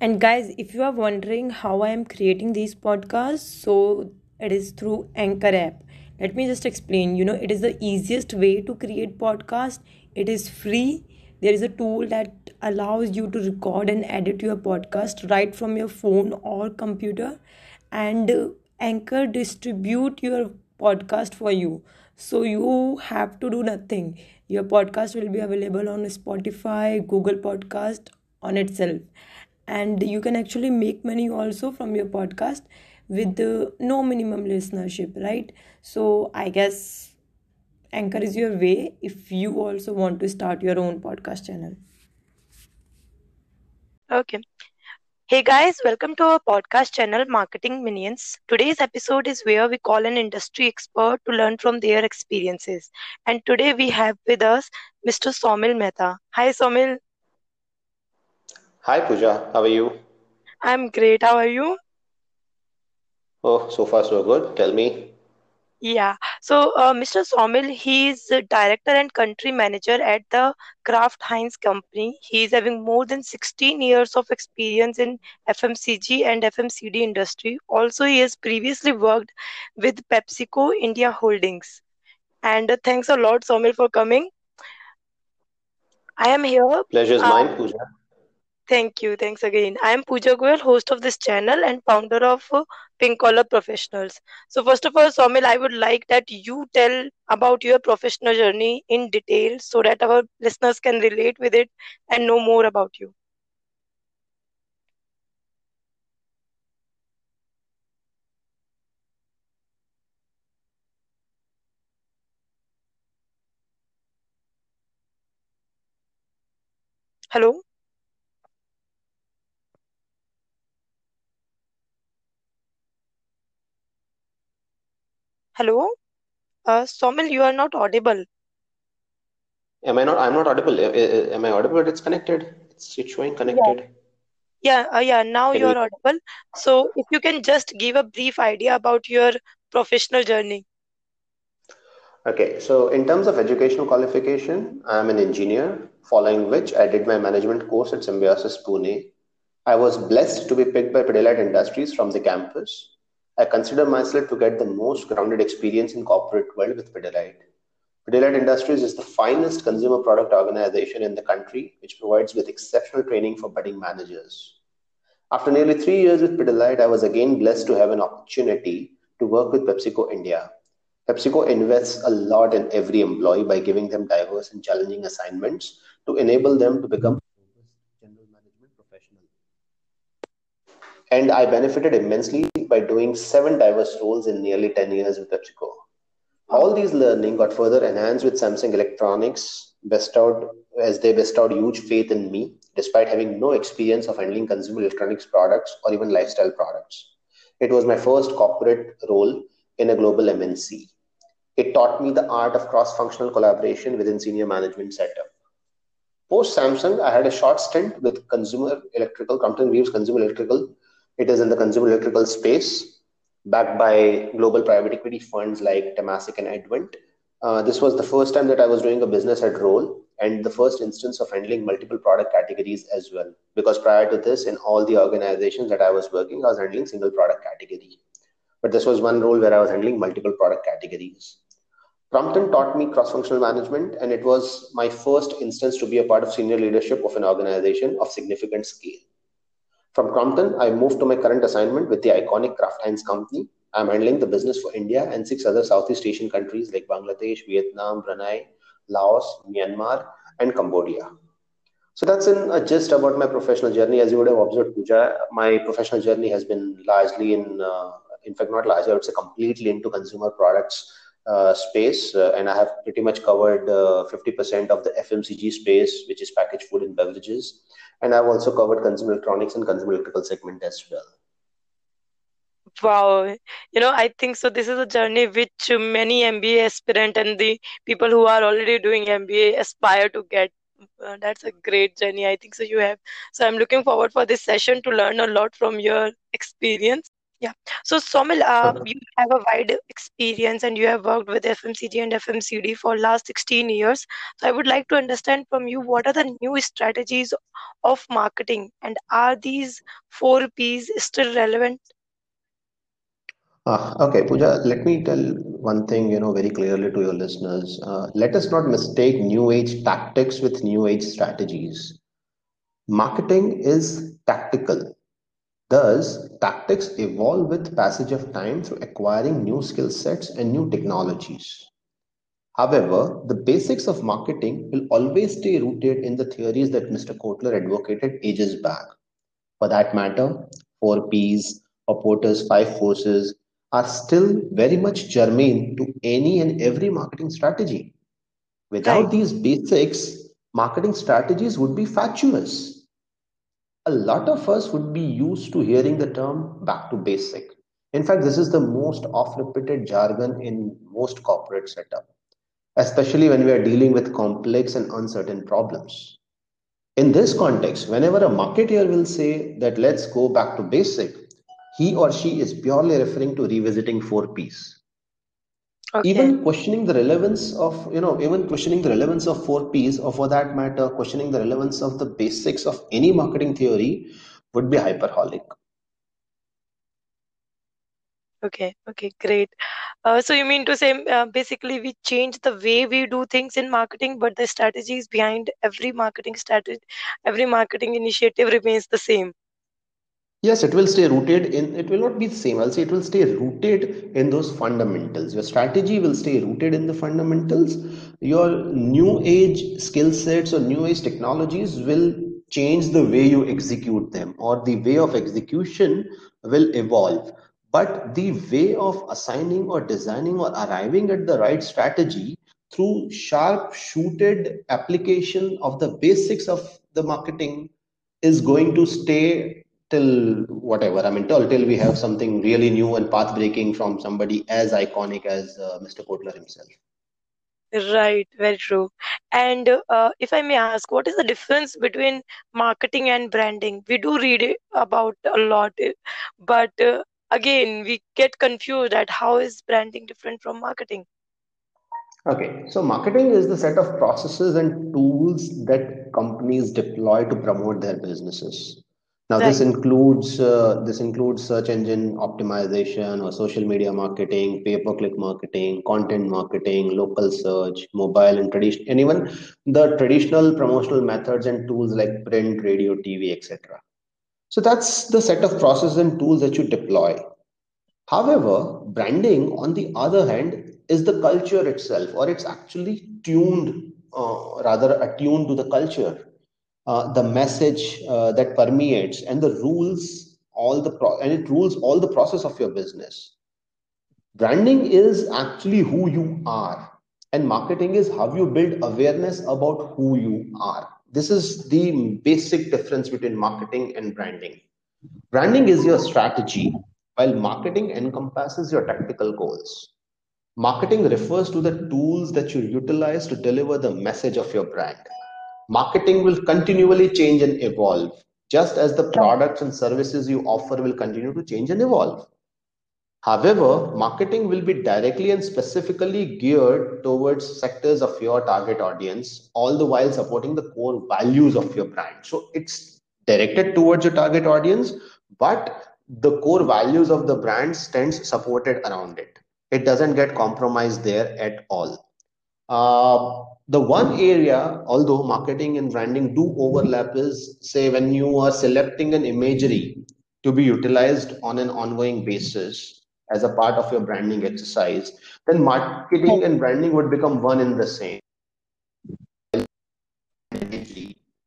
And guys, if you are wondering how I am creating these podcasts, so it is through Anchor app. Let me just explain. You know, it is the easiest way to create podcast. It is free. There is a tool that allows you to record and edit your podcast right from your phone or computer and uh, Anchor distribute your podcast for you. So you have to do nothing. Your podcast will be available on Spotify, Google Podcast on itself and you can actually make money also from your podcast with the no minimum listenership right so i guess anchor is your way if you also want to start your own podcast channel Okay. Hey guys, welcome to our podcast channel Marketing Minions. Today's episode is where we call an industry expert to learn from their experiences. And today we have with us Mr. Somil Mehta. Hi Somil, Hi Pooja, how are you? I'm great. How are you? Oh, so far so good. Tell me. Yeah. So, uh, Mr. Somil, he's the director and country manager at the Kraft Heinz company. He's having more than 16 years of experience in FMCG and FMCD industry. Also, he has previously worked with PepsiCo India Holdings. And uh, thanks a lot, Somil, for coming. I am here. Pleasure's Uh, mine, Pooja. Thank you. Thanks again. I am Pooja Goyal, host of this channel and founder of uh, Pink Collar Professionals. So, first of all, Somil, I would like that you tell about your professional journey in detail so that our listeners can relate with it and know more about you. Hello? Hello? Uh, Somil, you are not audible. Am I not? I'm not audible. A- a- Am I audible? But it's connected. It's, it's showing connected. Yeah, uh, yeah, now Can you you? are audible. So, if you can just give a brief idea about your professional journey. Okay. So in terms of educational qualification, I'm an engineer. Following which, I did my management course at Symbiosis Pune. I was blessed to be picked by Pidilite Industries from the campus. I consider myself to get the most grounded experience in corporate world with Pidilite. Pidilite Industries is the finest consumer product organization in the country, which provides with exceptional training for budding managers. After nearly three years with Pidilite, I was again blessed to have an opportunity to work with PepsiCo India. PepsiCo invests a lot in every employee by giving them diverse and challenging assignments to enable them to become general management professional. And I benefited immensely by doing seven diverse roles in nearly 10 years with PepsiCo. All these learning got further enhanced with Samsung Electronics, bestowed as they bestowed huge faith in me, despite having no experience of handling consumer electronics products or even lifestyle products. It was my first corporate role in a global MNC. It taught me the art of cross-functional collaboration within senior management setup. Post Samsung, I had a short stint with Consumer Electrical, Crompton Greaves Consumer Electrical. It is in the consumer electrical space, backed by global private equity funds like Temasek and Advent. Uh, this was the first time that I was doing a business at role and the first instance of handling multiple product categories as well. Because prior to this, in all the organizations that I was working, I was handling single product category. But this was one role where I was handling multiple product categories. Crompton taught me cross-functional management, and it was my first instance to be a part of senior leadership of an organization of significant scale. From Crompton, I moved to my current assignment with the iconic Kraft Heinz company. I'm handling the business for India and six other Southeast Asian countries like Bangladesh, Vietnam, Brunei, Laos, Myanmar, and Cambodia. So that's in a gist about my professional journey. As you would have observed, Pooja, my professional journey has been largely in, uh, in fact, not largely, I would say completely into consumer products uh, space, uh, and I have pretty much covered uh, 50% of the FMCG space, which is packaged food and beverages, and I've also covered consumer electronics and consumer electrical segment as well. Wow, you know, I think so. This is a journey which many MBA aspirant and the people who are already doing MBA aspire to get. Uh, that's a great journey. I think so. You have. So I'm looking forward for this session to learn a lot from your experience. Yeah. So, Somil, uh, you have a wide experience and you have worked with FMCG and FMCD for last 16 years. So, I would like to understand from you what are the new strategies of marketing and are these four P's still relevant? Uh, okay, Pooja, let me tell one thing, you know, very clearly to your listeners. Uh, let us not mistake new age tactics with new age strategies. Marketing is tactical Thus, tactics evolve with passage of time through acquiring new skill sets and new technologies. However, the basics of marketing will always stay rooted in the theories that Mr. Kotler advocated ages back. For that matter, four P's or Porter's five forces are still very much germane to any and every marketing strategy. Without Right. these basics, marketing strategies would be fatuous a lot of us would be used to hearing the term back to basic. In fact, this is the most oft repeated jargon in most corporate setup, especially when we are dealing with complex and uncertain problems. In this context, whenever a marketer will say that let's go back to basic, he or she is purely referring to revisiting four P's Okay. even questioning the relevance of you know even questioning the relevance of four p's or for that matter questioning the relevance of the basics of any marketing theory would be hyperholic Okay. Okay. Great. Uh, so you mean to say uh, basically we change the way we do things in marketing, but the strategies behind every marketing strategy, every marketing initiative remains the same. Yes it will stay rooted in it will not be the same. I'll say it will stay rooted in those fundamentals. Your strategy will stay rooted in the fundamentals. Your new age skill sets or new age technologies will change the way you execute them or the way of execution will evolve. But the way of assigning or designing or arriving at the right strategy through sharp shooted application of the basics of the marketing is going to stay till whatever. I mean, till, till we have something really new and path breaking from somebody as iconic as uh, Mr. Kotler himself. Right, very true. And uh, if I may ask, what is the difference between marketing and branding? We do read about a lot, but uh, again, we get confused at how is branding different from marketing? Okay, so marketing is the set of processes and tools that companies deploy to promote their businesses. Now, this includes uh, this includes search engine optimization or social media marketing, pay-per-click marketing, content marketing, local search, mobile and tradition, and even the traditional promotional methods and tools like print, radio, TV, etc. So that's the set of processes and tools that you deploy. However, branding, on the other hand, is the culture itself, or it's actually tuned, uh, rather attuned to the culture, uh, the message uh, that permeates, and the rules all the pro- and it rules all the process of your business. Branding is actually who you are, and marketing is how you build awareness about who you are. This is the basic difference between marketing and branding. Branding is your strategy, while marketing encompasses your tactical goals. Marketing refers to the tools that you utilize to deliver the message of your brand. Marketing will continually change and evolve, just as the products and services you offer will continue to change and evolve. However, marketing will be directly and specifically geared towards sectors of your target audience, all the while supporting the core values of your brand. So it's directed towards your target audience, but the core values of the brand stands supported around it. It doesn't get compromised there at all. Uh, the one area, although marketing and branding do overlap, is say when you are selecting an imagery to be utilized on an ongoing basis as a part of your branding exercise, then marketing and branding would become one in the same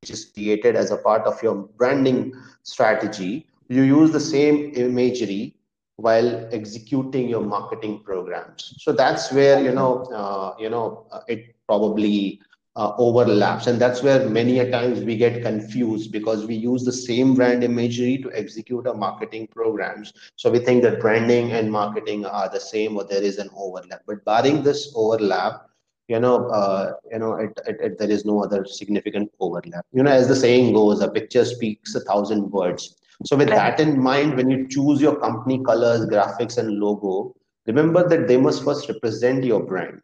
which is created as a part of your branding strategy, you use the same imagery while executing your marketing programs. So that's where you know uh, you know uh, it probably uh, overlaps, and that's where many a times we get confused because we use the same brand imagery to execute our marketing programs. So we think that branding and marketing are the same, or there is an overlap. But barring this overlap, you know, uh, you know, it, it, it, there is no other significant overlap. You know, as the saying goes, a picture speaks a thousand words. So with that in mind, when you choose your company colors, graphics, and logo, remember that they must first represent your brand,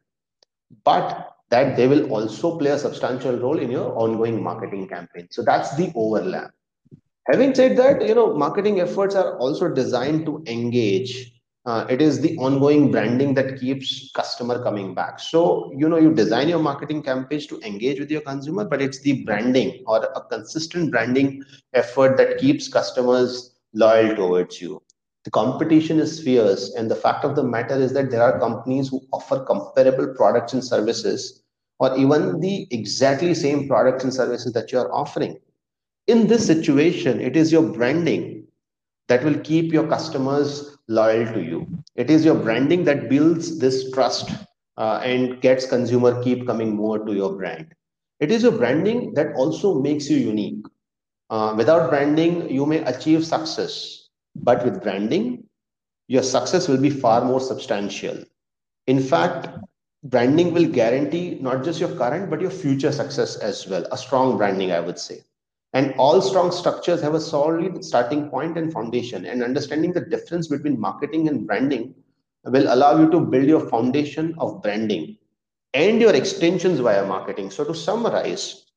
but that they will also play a substantial role in your ongoing marketing campaign. So that's the overlap. Having said that, you know, marketing efforts are also designed to engage uh, it is the ongoing branding that keeps customer coming back so you know you design your marketing campaigns to engage with your consumer but it's the branding or a consistent branding effort that keeps customers loyal towards you the competition is fierce and the fact of the matter is that there are companies who offer comparable products and services or even the exactly same products and services that you are offering in this situation it is your branding that will keep your customers loyal to you. It is your branding that builds this trust uh, and gets consumer keep coming more to your brand. It is your branding that also makes you unique. Uh, without branding, you may achieve success, but with branding, your success will be far more substantial. In fact, branding will guarantee not just your current, but your future success as well. A strong branding, I would say. And all strong structures have a solid starting point and foundation. And understanding the difference between marketing and branding will allow you to build your foundation of branding and your extensions via marketing. So to summarize,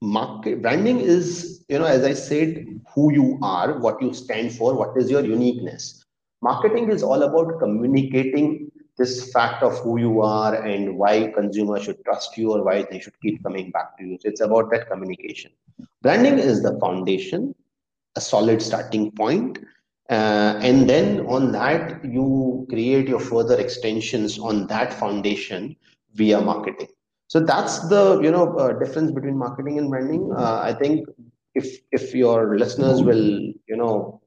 market branding is, you know, as I said, who you are, what you stand for, what is your uniqueness. Marketing is all about communicating this fact of who you are and why consumers should trust you or why they should keep coming back to you. So it's about that communication. Branding is the foundation, a solid starting point, uh, and then on that you create your further extensions on that foundation via marketing. So that's the you know uh, difference between marketing and branding. Uh, I think if if your listeners will you know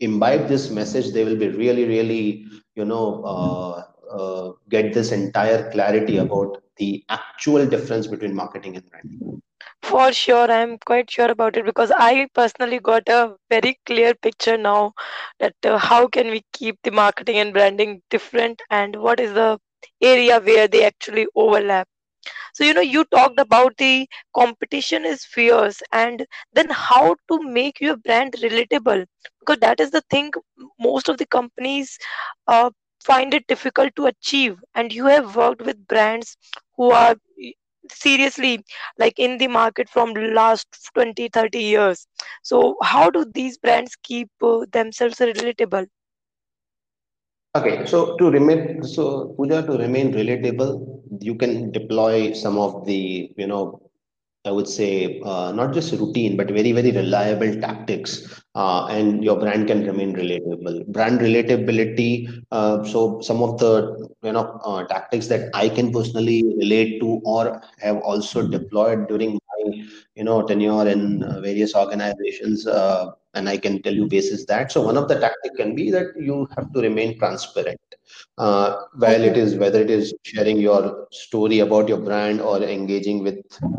imbibe this message, they will be really really you know uh, uh, get this entire clarity about the actual difference between marketing and branding. For sure, I'm quite sure about it because I personally got a very clear picture now that uh, how can we keep the marketing and branding different and what is the area where they actually overlap. So, you know, you talked about the competition is fierce and then how to make your brand relatable. Because that is the thing most of the companies uh, find it difficult to achieve. And you have worked with brands who are seriously like in the market from last 20 30 years. So how do these brands keep uh, themselves relatable okay so to remain so Pooja to remain relatable you can deploy some of the you know I would say uh, not just routine, but very, very reliable tactics, uh, and your brand can remain relatable. Brand relatability. Uh, so some of the you know uh, tactics that I can personally relate to or have also deployed during my you know tenure in uh, various organizations, uh, and I can tell you basis that. So one of the tactic can be that you have to remain transparent uh, while it is whether it is sharing your story about your brand or engaging with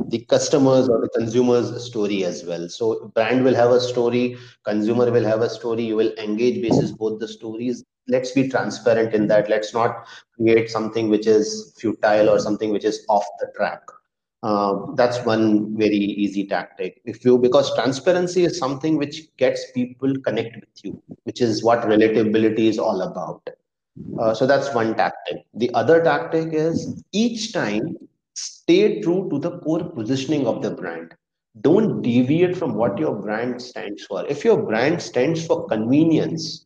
the customers or the consumers story as well. So brand will have a story consumer will have a story you will engage basis both the stories. Let's be transparent in that. Let's not create something which is futile or something which is off the track that's one very easy tactic if you because transparency is something which gets people connect with you which is what relatability is all about uh, so that's one tactic. The other tactic is each time stay true to the core positioning of the brand. Don't deviate from what your brand stands for. If your brand stands for convenience,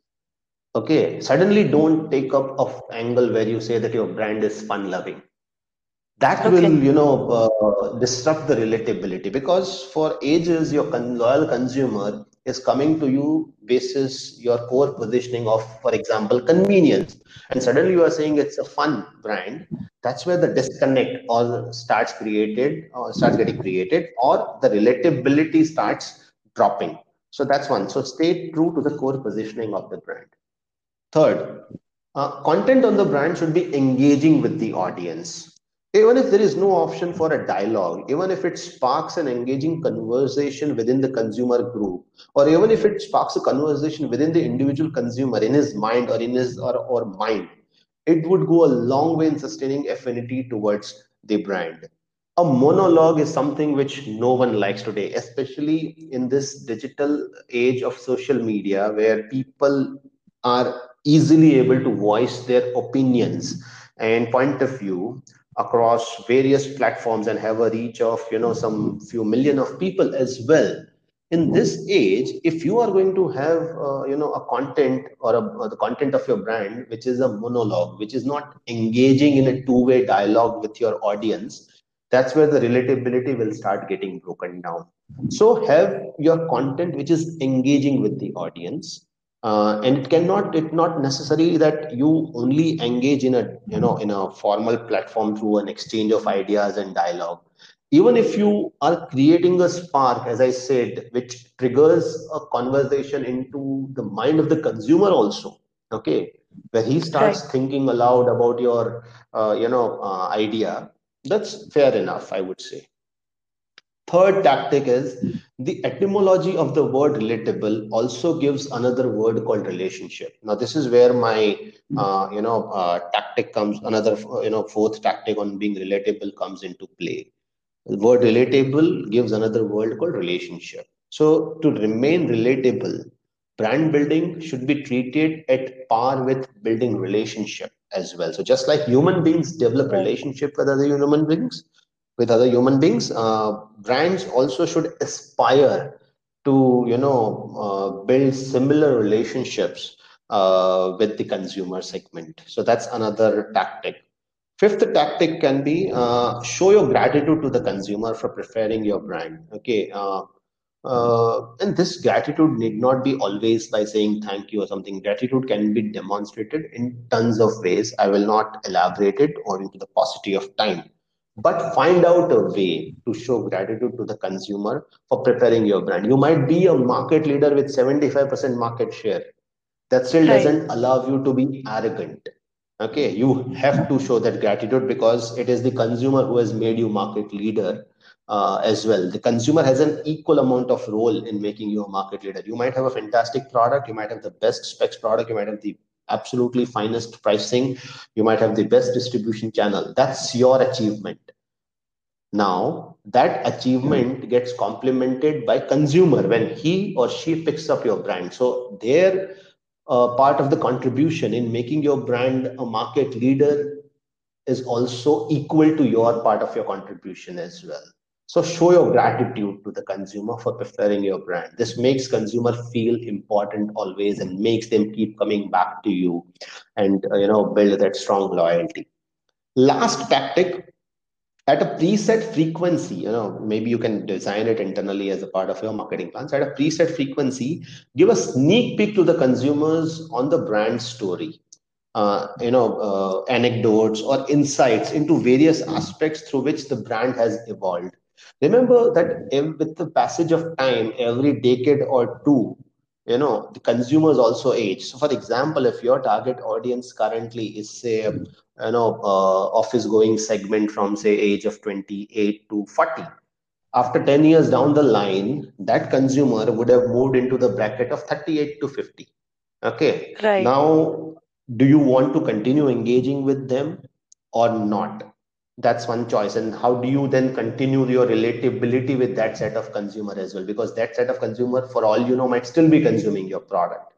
okay, suddenly don't take up of angle where you say that your brand is fun loving. That okay. will, you know, uh, disrupt the relatability because for ages your con- loyal consumer is coming to you basis your core positioning of, for example, convenience. And suddenly you are saying it's a fun brand. That's where the disconnect or starts created or starts getting created or the relatability starts dropping. So that's one. So stay true to the core positioning of the brand. Third, uh, content on the brand should be engaging with the audience even if there is no option for a dialogue, even if it sparks an engaging conversation within the consumer group, or even if it sparks a conversation within the individual consumer in his mind or in his or, or mind, it would go a long way in sustaining affinity towards the brand. a monologue is something which no one likes today, especially in this digital age of social media where people are easily able to voice their opinions and point of view across various platforms and have a reach of you know some few million of people as well. In this age if you are going to have uh, you know a content or, a, or the content of your brand which is a monologue which is not engaging in a two way dialogue with your audience that's where the relatability will start getting broken down. So have your content which is engaging with the audience uh, and it cannot it not necessary that you only engage in a you know in a formal platform through an exchange of ideas and dialogue even if you are creating a spark as i said which triggers a conversation into the mind of the consumer also okay where he starts right. thinking aloud about your uh, you know uh, idea that's fair enough, I would say. Third tactic is the etymology of the word relatable also gives another word called relationship. Now, this is where my, uh, you know, uh, tactic comes, another, you know, fourth tactic on being relatable comes into play. The word relatable gives another word called relationship. So to remain relatable, brand building should be treated at par with building relationship as well. So just like human beings develop relationship with other human beings, with other human beings, uh, brands also should aspire to you know uh, build similar relationships uh, with the consumer segment. So that's another tactic. Fifth tactic can be uh, show your gratitude to the consumer for preferring your brand. Okay, uh, uh, and this gratitude need not be always by saying thank you or something. Gratitude can be demonstrated in tons of ways. I will not elaborate it or into the paucity of time. But find out a way to show gratitude to the consumer for preparing your brand. You might be a market leader with 75% market share. That still right. doesn't allow you to be arrogant. Okay, you have to show that gratitude because it is the consumer who has made you market leader uh, as well. The consumer has an equal amount of role in making you a market leader. You might have a fantastic product, you might have the best specs product, you might have the absolutely finest pricing, you might have the best distribution channel. That's your achievement. Now, that achievement gets complemented by consumer when he or she picks up your brand. So their uh, part of the contribution in making your brand a market leader is also equal to your part of your contribution as well so show your gratitude to the consumer for preferring your brand. This makes consumer feel important always and makes them keep coming back to you and uh, you know build that strong loyalty. Last tactic at a preset frequency, you know, maybe you can design it internally as a part of your marketing plans. At a preset frequency, give a sneak peek to the consumers on the brand story. Uh, you know, uh, anecdotes or insights into various aspects through which the brand has evolved Remember that with the passage of time, every decade or two, you know, the consumers also age. So, for example, if your target audience currently is, say, you know, uh, office going segment from, say, age of 28 to 40, after 10 years down the line, that consumer would have moved into the bracket of 38 to 50. Okay. Right. Now, do you want to continue engaging with them or not? That's one choice. And how do you then continue your relatability with that set of consumer as well? Because that set of consumer for all you know might still be consuming your product.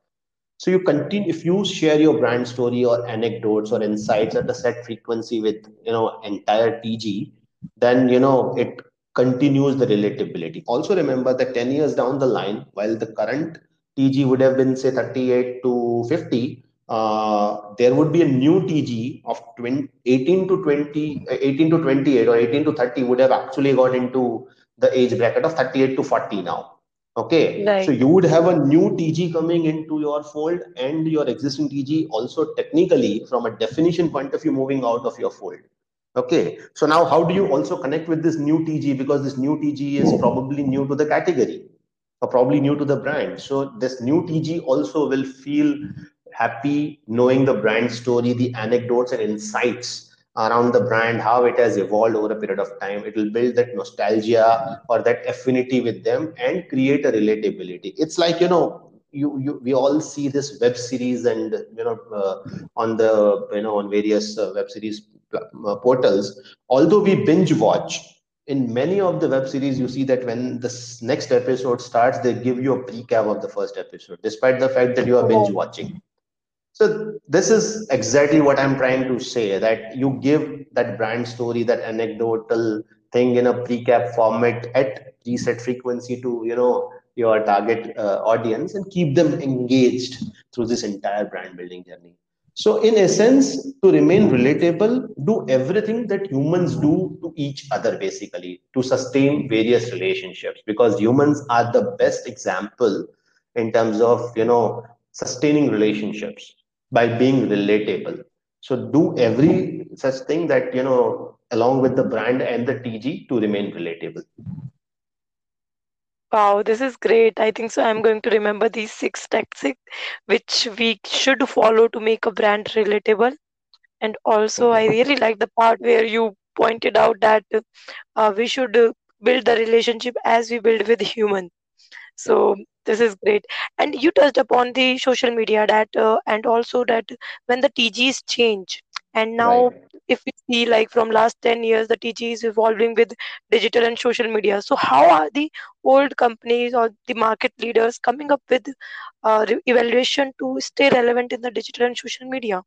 So you continue if you share your brand story or anecdotes or insights at a set frequency with you know entire tg then you know it continues the relatability. Also remember that 10 years down the line while the current tg would have been say 38 to 50 uh, there would be a new TG of 20, 18 to 20, 18 to 28 or 18 to 30 would have actually got into the age bracket of 38 to 40 now. Okay, right. so you would have a new TG coming into your fold and your existing TG also technically from a definition point of view moving out of your fold. Okay, so now how do you also connect with this new TG because this new TG is probably new to the category or probably new to the brand. So this new TG also will feel happy knowing the brand story, the anecdotes and insights around the brand, how it has evolved over a period of time. It will build that nostalgia or that affinity with them and create a relatability. It's like, you know, you, you we all see this web series and, you know, uh, on the, you know, on various uh, web series uh, portals, although we binge watch, in many of the web series, you see that when the next episode starts, they give you a recap of the first episode, despite the fact that you are binge watching. So this is exactly what I'm trying to say that you give that brand story, that anecdotal thing in a recap format at preset frequency to you know your target uh, audience and keep them engaged through this entire brand building journey. So, in essence, to remain relatable, do everything that humans do to each other, basically, to sustain various relationships, because humans are the best example in terms of, you know, sustaining relationships by being relatable. So, do every such thing that, you know, along with the brand and the TG to remain relatable. Wow, this is great. I think so. I'm going to remember these six tactics which we should follow to make a brand relatable. And also, I really like the part where you pointed out that uh, we should build the relationship as we build with human. So this is great. And you touched upon the social media that, uh, and also that when the TGs change, and now Right. if we see like from last 10 years the tg is evolving with digital and social media so how are the old companies or the market leaders coming up with uh, evaluation to stay relevant in the digital and social media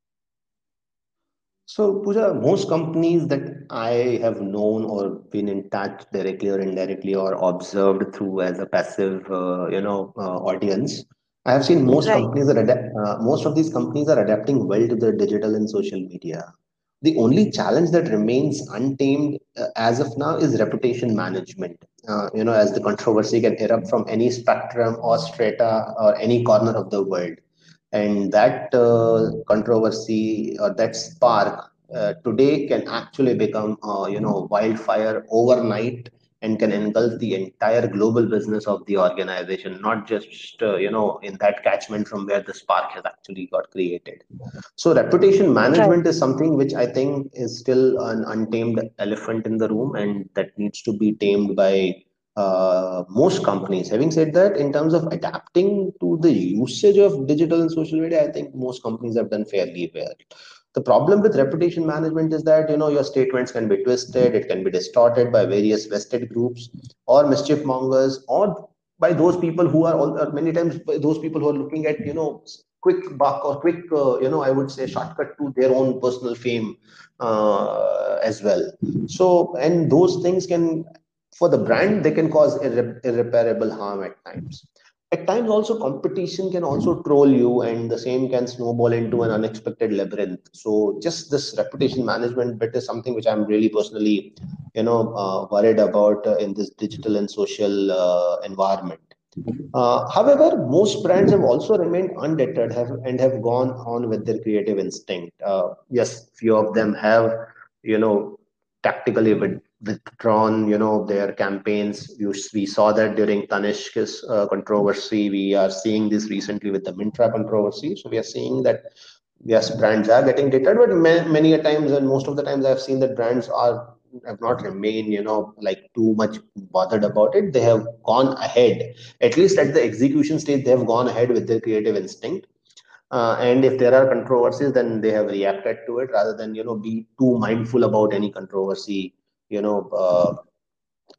So, Pooja, most companies that I have known or been in touch directly or indirectly or observed through as a passive, uh, you know, uh, audience, I have seen most right companies are adapt, uh, most of these companies are adapting well to the digital and social media. The only challenge that remains untamed uh, as of now is reputation management. Uh, you know, as the controversy can erupt from any spectrum or strata or any corner of the world and that uh, controversy or that spark uh, today can actually become uh, you know wildfire overnight and can engulf the entire global business of the organization not just uh, you know in that catchment from where the spark has actually got created. So reputation right. management is something which i think is still an untamed elephant in the room and that needs to be tamed by uh, most companies. Having said that, in terms of adapting to the usage of digital and social media, I think most companies have done fairly well. The problem with reputation management is that you know your statements can be twisted, it can be distorted by various vested groups or mischief mongers, or by those people who are all, or many times by those people who are looking at you know quick buck or quick uh, you know I would say shortcut to their own personal fame uh, as well. So and those things can for the brand they can cause irre- irreparable harm at times. At times also competition can also troll you and the same can snowball into an unexpected labyrinth. So just this reputation management bit is something which i'm really personally you know uh, worried about uh, in this digital and social uh, environment. Uh, however, most brands have also remained undeterred have, and have gone on with their creative instinct. Uh, yes, few of them have, you know, tactically withdrawn, you know, their campaigns. You, we saw that during Tanishq's uh, controversy. We are seeing this recently with the Myntra controversy. So we are seeing that yes, brands are getting deterred, but ma- many a times and most of the times I've seen that brands are have not remained, you know, like too much bothered about it. They have gone ahead, at least at the execution stage, they have gone ahead with their creative instinct. Uh, and if there are controversies, then they have reacted to it rather than, you know, be too mindful about any controversy, you know, uh,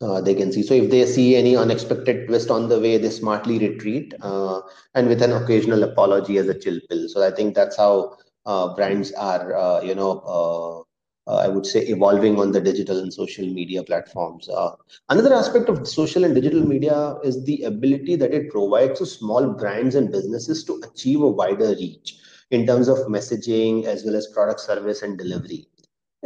uh, they can see. So if they see any unexpected twist on the way, they smartly retreat uh, and with an occasional apology as a chill pill. So I think that's how uh, brands are, uh, you know, uh, I would say evolving on the digital and social media platforms. Another aspect of social and digital media is the ability that it provides to small brands and businesses to achieve a wider reach in terms of messaging as well as product service and delivery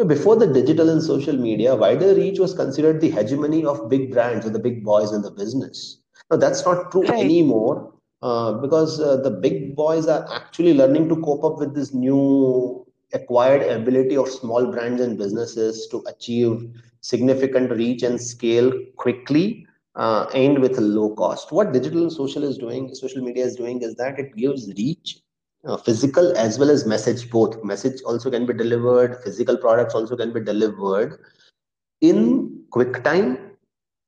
Before the digital and social media, wider reach was considered the hegemony of big brands or the big boys in the business. Now, that's not true right anymore uh, because uh, the big boys are actually learning to cope up with this new acquired ability of small brands and businesses to achieve significant reach and scale quickly uh, and with a low cost. What digital and social is doing, social media is doing, is that it gives reach uh, physical as well as message both. Message also can be delivered. Physical products also can be delivered in quick time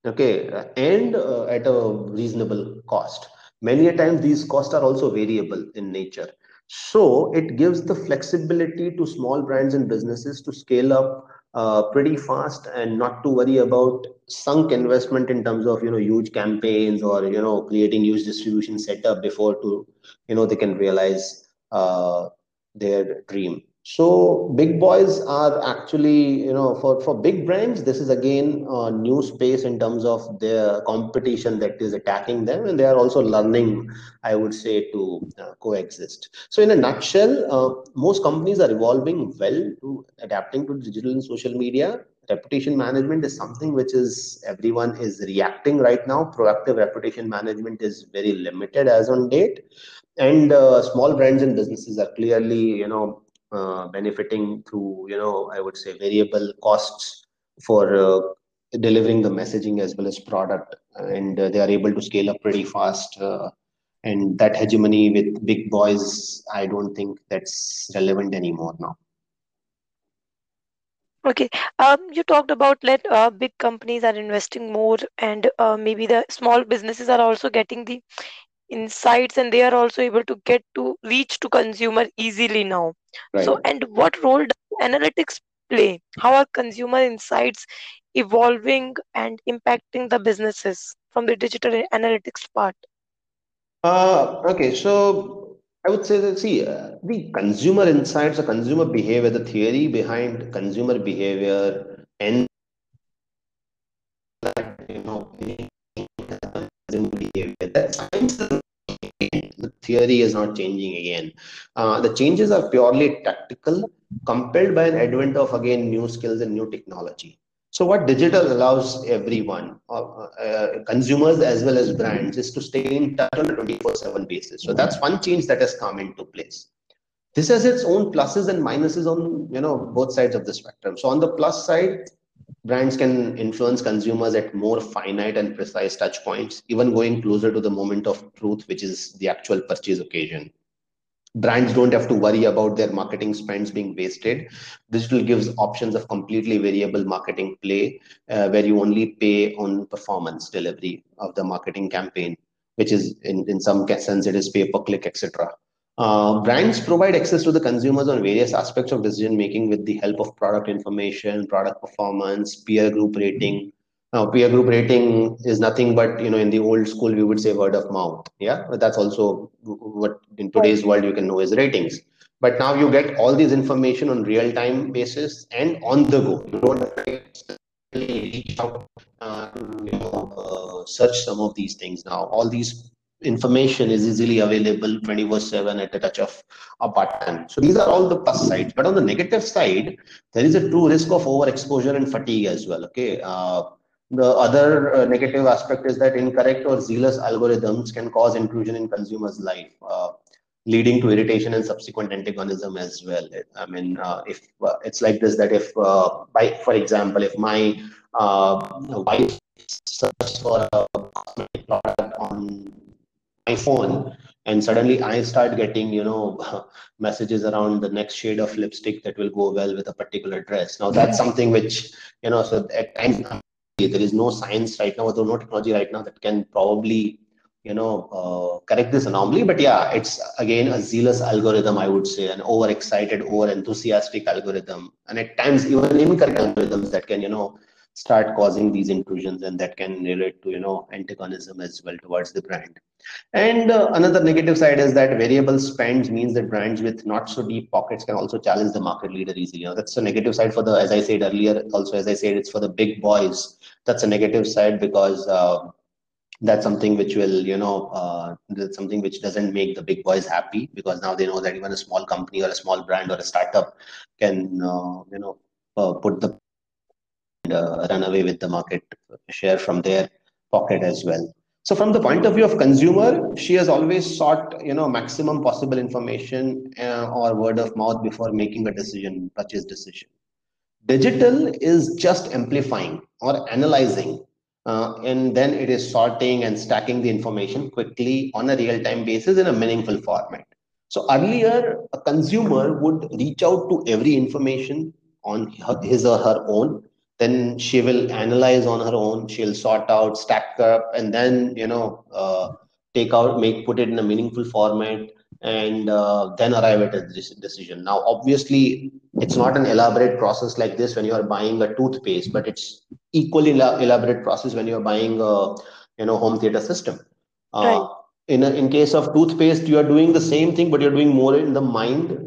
okay and uh, at a reasonable cost. Many a times these costs are also variable in nature. So it gives the flexibility to small brands and businesses to scale up uh, pretty fast and not to worry about sunk investment in terms of you know huge campaigns or you know creating huge distribution setup before to you know they can realize Uh, their dream so big boys are actually, you know, for, for big brands, this is again a new space in terms of the competition that is attacking them. And they are also learning, I would say, to uh, coexist. So in a nutshell, uh, most companies are evolving well to adapting to digital and social media. Reputation management is something which is everyone is reacting right now. Proactive reputation management is very limited as on date. And uh, small brands and businesses are clearly, you know, uh, benefiting through, you know, I would say variable costs for uh, delivering the messaging as well as product, and uh, they are able to scale up pretty fast. Uh, and that hegemony with big boys, I don't think that's relevant anymore now. Okay. Um, you talked about let uh, big companies are investing more, and uh, maybe the small businesses are also getting the insights and they are also able to get to reach to consumer easily now right. so and what role does analytics play how are consumer insights evolving and impacting the businesses from the digital analytics part uh, okay so i would say that see uh, the consumer insights or consumer behavior the theory behind consumer behavior and you know behavior. That science the theory is not changing again. Uh, the changes are purely tactical, compelled by an advent of again new skills and new technology. So what digital allows everyone, uh, uh, consumers as well as brands, is to stay in touch on a 24/7 basis. So that's one change that has come into place. This has its own pluses and minuses on you know both sides of the spectrum. So on the plus side, brands can influence consumers at more finite and precise touch points, even going closer to the moment of truth, which is the actual purchase occasion. Brands don't have to worry about their marketing spends being wasted. Digital gives options of completely variable marketing play, uh, where you only pay on performance delivery of the marketing campaign, which is in, in some sense it is pay per click, etc. Uh, brands provide access to the consumers on various aspects of decision making with the help of product information, product performance, peer group rating. Now, peer group rating is nothing but you know in the old school we would say word of mouth. Yeah, but that's also what in today's world you can know is ratings. But now you get all these information on real time basis and on the go. You don't reach out uh, you know, uh, search some of these things now. All these information is easily available 24 7 at the touch of a button. So these are all the plus sides. But on the negative side there is a true risk of overexposure and fatigue as well okay? Uh, the other uh, negative aspect is that incorrect or zealous algorithms can cause intrusion in consumers life uh, leading to irritation and subsequent antagonism as well. I mean uh, if uh, it's like this that if uh, by for example if my wife searches for a product on my phone and suddenly i start getting you know messages around the next shade of lipstick that will go well with a particular dress. Now that's something which you know so at times there is no science right now or no technology right now that can probably you know uh, correct this anomaly. But yeah it's again a zealous algorithm i would say an overexcited over enthusiastic algorithm. And at times even incorrect algorithms that can you know start causing these intrusions and that can relate to you know antagonism as well towards the brand. And uh, another negative side is that variable spends means that brands with not so deep pockets can also challenge the market leader easily. You know that's a negative side for the as i said earlier also as i said it's for the big boys. That's a negative side because uh, that's something which will you know uh, that's something which doesn't make the big boys happy because now they know that even a small company or a small brand or a startup can uh, you know uh, put the run away with the market share from their pocket as well. So from the point of view of consumer, she has always sought, you know, maximum possible information uh, or word of mouth before making a decision, purchase decision. Digital is just amplifying or analyzing, uh, and then it is sorting and stacking the information quickly on a real-time basis in a meaningful format. So earlier, a consumer would reach out to every information on his or her own then she will analyze on her own she'll sort out stack up and then you know uh, take out make put it in a meaningful format and uh, then arrive at a decision. Now, obviously, it's not an elaborate process like this when you are buying a toothpaste, but it's equally elaborate process when you are buying a you know home theater system. Uh, right. In a, in case of toothpaste, you are doing the same thing, but you're doing more in the mind.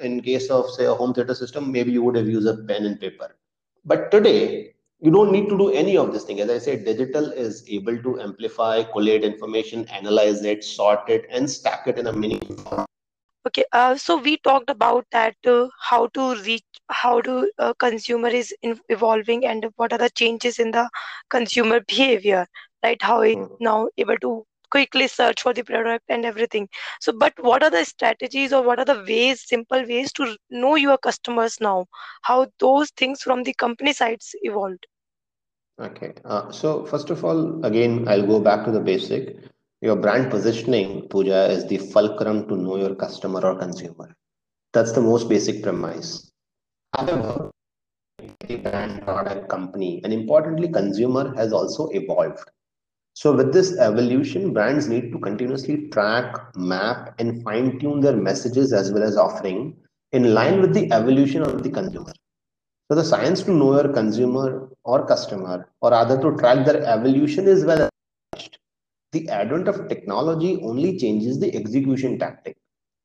In case of say a home theater system, maybe you would have used a pen and paper. But today, you don't need to do any of this thing. As I said, digital is able to amplify, collate information, analyze it, sort it, and stack it in a meaningful form. Okay, uh, so we talked about that uh, how to reach, how to uh, consumer is in, evolving, and what are the changes in the consumer behavior, right? How it mm. now able to quickly search for the product and everything. So, but what are the strategies or what are the ways, simple ways to know your customers now? How those things from the company sides evolved? Okay. Uh, so first of all, again, I'll go back to the basic. Your brand positioning, Pooja, is the fulcrum to know your customer or consumer. That's the most basic premise. However, brand, product, company, and importantly, consumer has also evolved. So with this evolution, brands need to continuously track, map, and fine tune their messages as well as offering in line with the evolution of the consumer. So the science to know your consumer or customer, or rather to track their evolution is well established. The advent of technology only changes the execution tactic.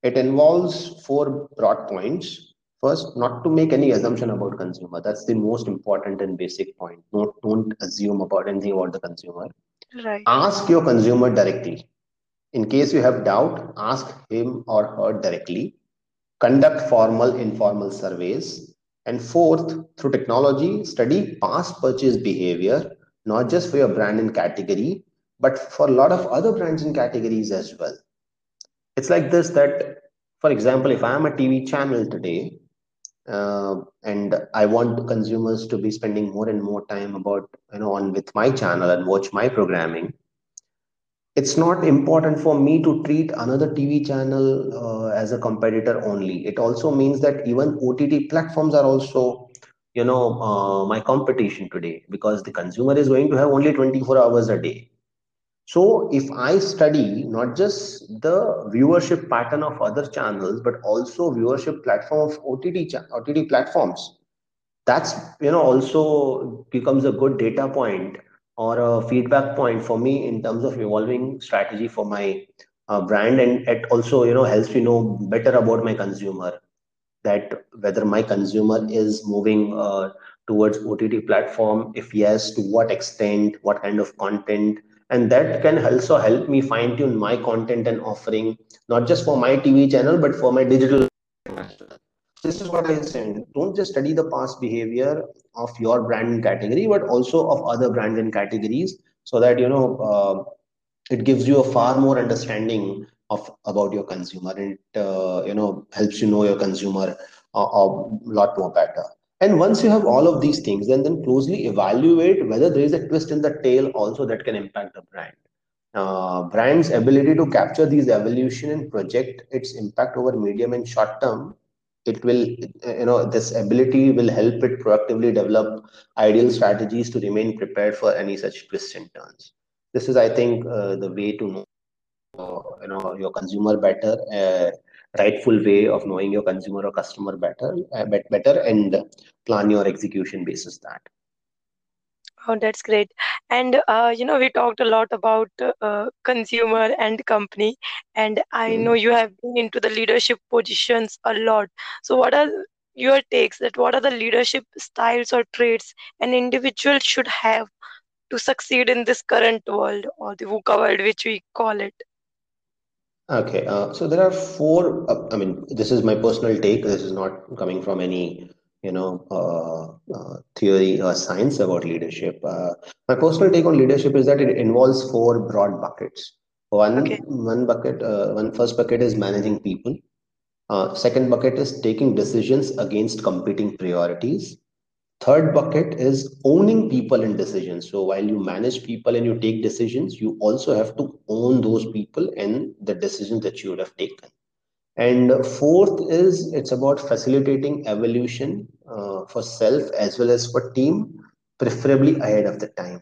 It involves four broad points. First, not to make any assumption about consumer. That's the most important and basic point. Don't, don't assume about anything about the consumer. Right. Ask your consumer directly. In case you have doubt, ask him or her directly. Conduct formal, informal surveys. And fourth, through technology, study past purchase behavior, not just for your brand and category, but for a lot of other brands and categories as well. It's like this that, for example, if I'm a TV channel today, uh, and I want consumers to be spending more and more time about you know on with my channel and watch my programming. It's not important for me to treat another TV channel uh, as a competitor only. It also means that even OTT platforms are also you know uh, my competition today because the consumer is going to have only 24 hours a day so if I study not just the viewership pattern of other channels, but also viewership platform of OTT, OTT platforms, that's, you know, also becomes a good data point or a feedback point for me in terms of evolving strategy for my uh, brand. And it also, you know, helps me know better about my consumer that whether my consumer is moving uh, towards OTT platform, if yes, to what extent, what kind of content, and that can also help me fine tune my content and offering not just for my tv channel but for my digital this is what i said don't just study the past behavior of your brand and category but also of other brands and categories so that you know uh, it gives you a far more understanding of about your consumer and it uh, you know helps you know your consumer a, a lot more better and once you have all of these things, then then closely evaluate whether there is a twist in the tail also that can impact the brand. Uh, brand's ability to capture these evolution and project its impact over medium and short term it will you know this ability will help it proactively develop ideal strategies to remain prepared for any such twists and turns this is i think uh, the way to know uh, you know your consumer better uh, rightful way of knowing your consumer or customer better, uh, better and plan your execution basis that. Oh, that's great. And uh, you know, we talked a lot about uh, consumer and company, and I mm. know you have been into the leadership positions a lot. So, what are your takes that what are the leadership styles or traits an individual should have to succeed in this current world or the VUCA world, which we call it? Okay, uh, so there are four. Uh, I mean, this is my personal take. This is not coming from any, you know, uh, uh theory or science about leadership. Uh, my personal take on leadership is that it involves four broad buckets. One, okay. one bucket, uh, one first bucket is managing people. second bucket is taking decisions against competing priorities. Third bucket is owning people and decisions. So while you manage people and you take decisions, you also have to own those people and the decisions that you would have taken. And fourth is it's about facilitating evolution uh, for self as well as for team, preferably ahead of the time.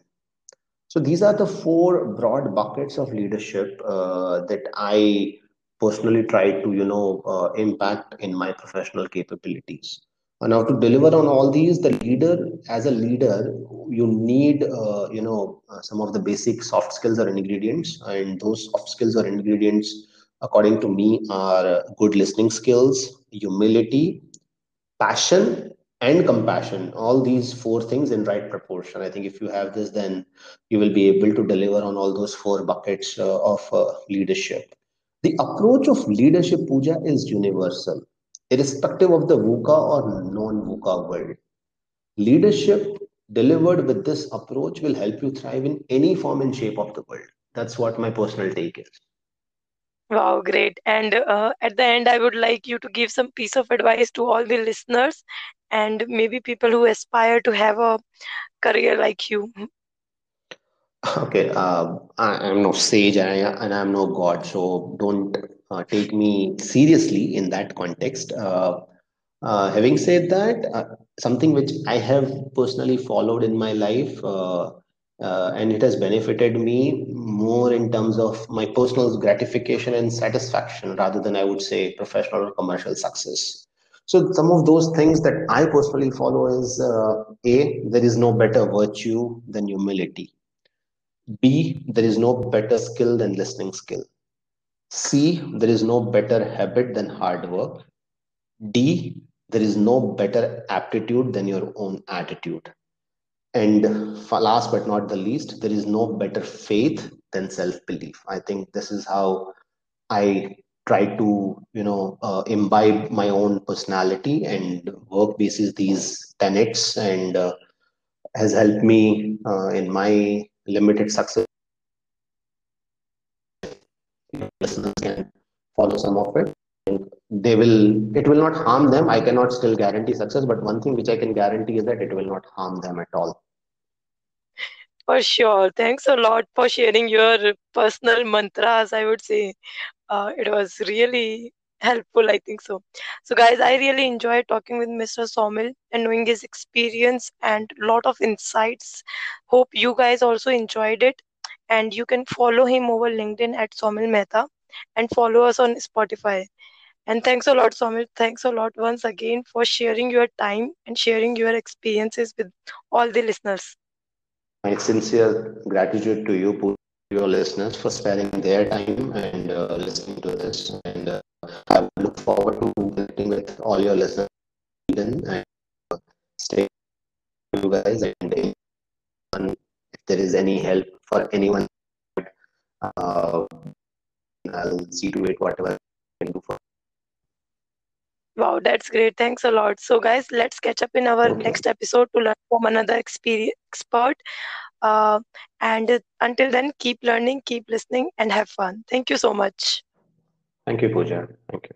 So these are the four broad buckets of leadership uh, that I personally try to you know uh, impact in my professional capabilities now to deliver on all these the leader as a leader you need uh, you know uh, some of the basic soft skills or ingredients. And those soft skills or ingredients according to me are good listening skills humility passion and compassion. All these four things in right proportion. I think if you have this then you will be able to deliver on all those four buckets uh, of uh, leadership. The approach of leadership Pooja is universal irrespective of the VUCA or non-VUCA world. Leadership delivered with this approach will help you thrive in any form and shape of the world. That's what my personal take is. Wow, great. And uh, at the end, I would like you to give some piece of advice to all the listeners and maybe people who aspire to have a career like you. Okay, uh, I am no sage and I, am no god, so don't uh, take me seriously in that context. Uh, uh having said that, uh, something which I have personally followed in my life uh, and it has benefited me more in terms of my personal gratification and satisfaction rather than I would say professional or commercial success. So some of those things that I personally follow is A, there is no better virtue than humility B, there is no better skill than listening skill. C, there is no better habit than hard work. D, there is no better aptitude than your own attitude. And last but not the least, there is no better faith than self belief. I think this is how I try to, you know, uh, imbibe my own personality and work basis these tenets and uh, has helped me uh, in my limited success. Listeners can follow some of it. They will it will not harm them. I cannot still guarantee success but one thing which i can guarantee is that it will not harm them at all. For sure. Thanks a lot for sharing your personal mantras i would say. Uh, it was really helpful i think so. So guys i really enjoyed talking with mr Saumil and knowing his experience and lot of insights. Hope you guys also enjoyed it. And you can follow him over linkedin at Saumil mehta and follow us on spotify. And thanks a lot Saumil thanks a lot once again for sharing your time and sharing your experiences with all the listeners. My sincere gratitude to you your listeners for sparing their time and uh, listening to this. And uh, I look forward to connecting with all your listeners and uh, stay you guys and if there is any help for anyone uh, I'll see to it whatever I can do for Wow, that's great. Thanks a lot. So, guys, let's catch up in our next episode to learn from another expert. Uh, and until then, keep learning, keep listening, and have fun. Thank you so much. Thank you, Pooja. Thank you.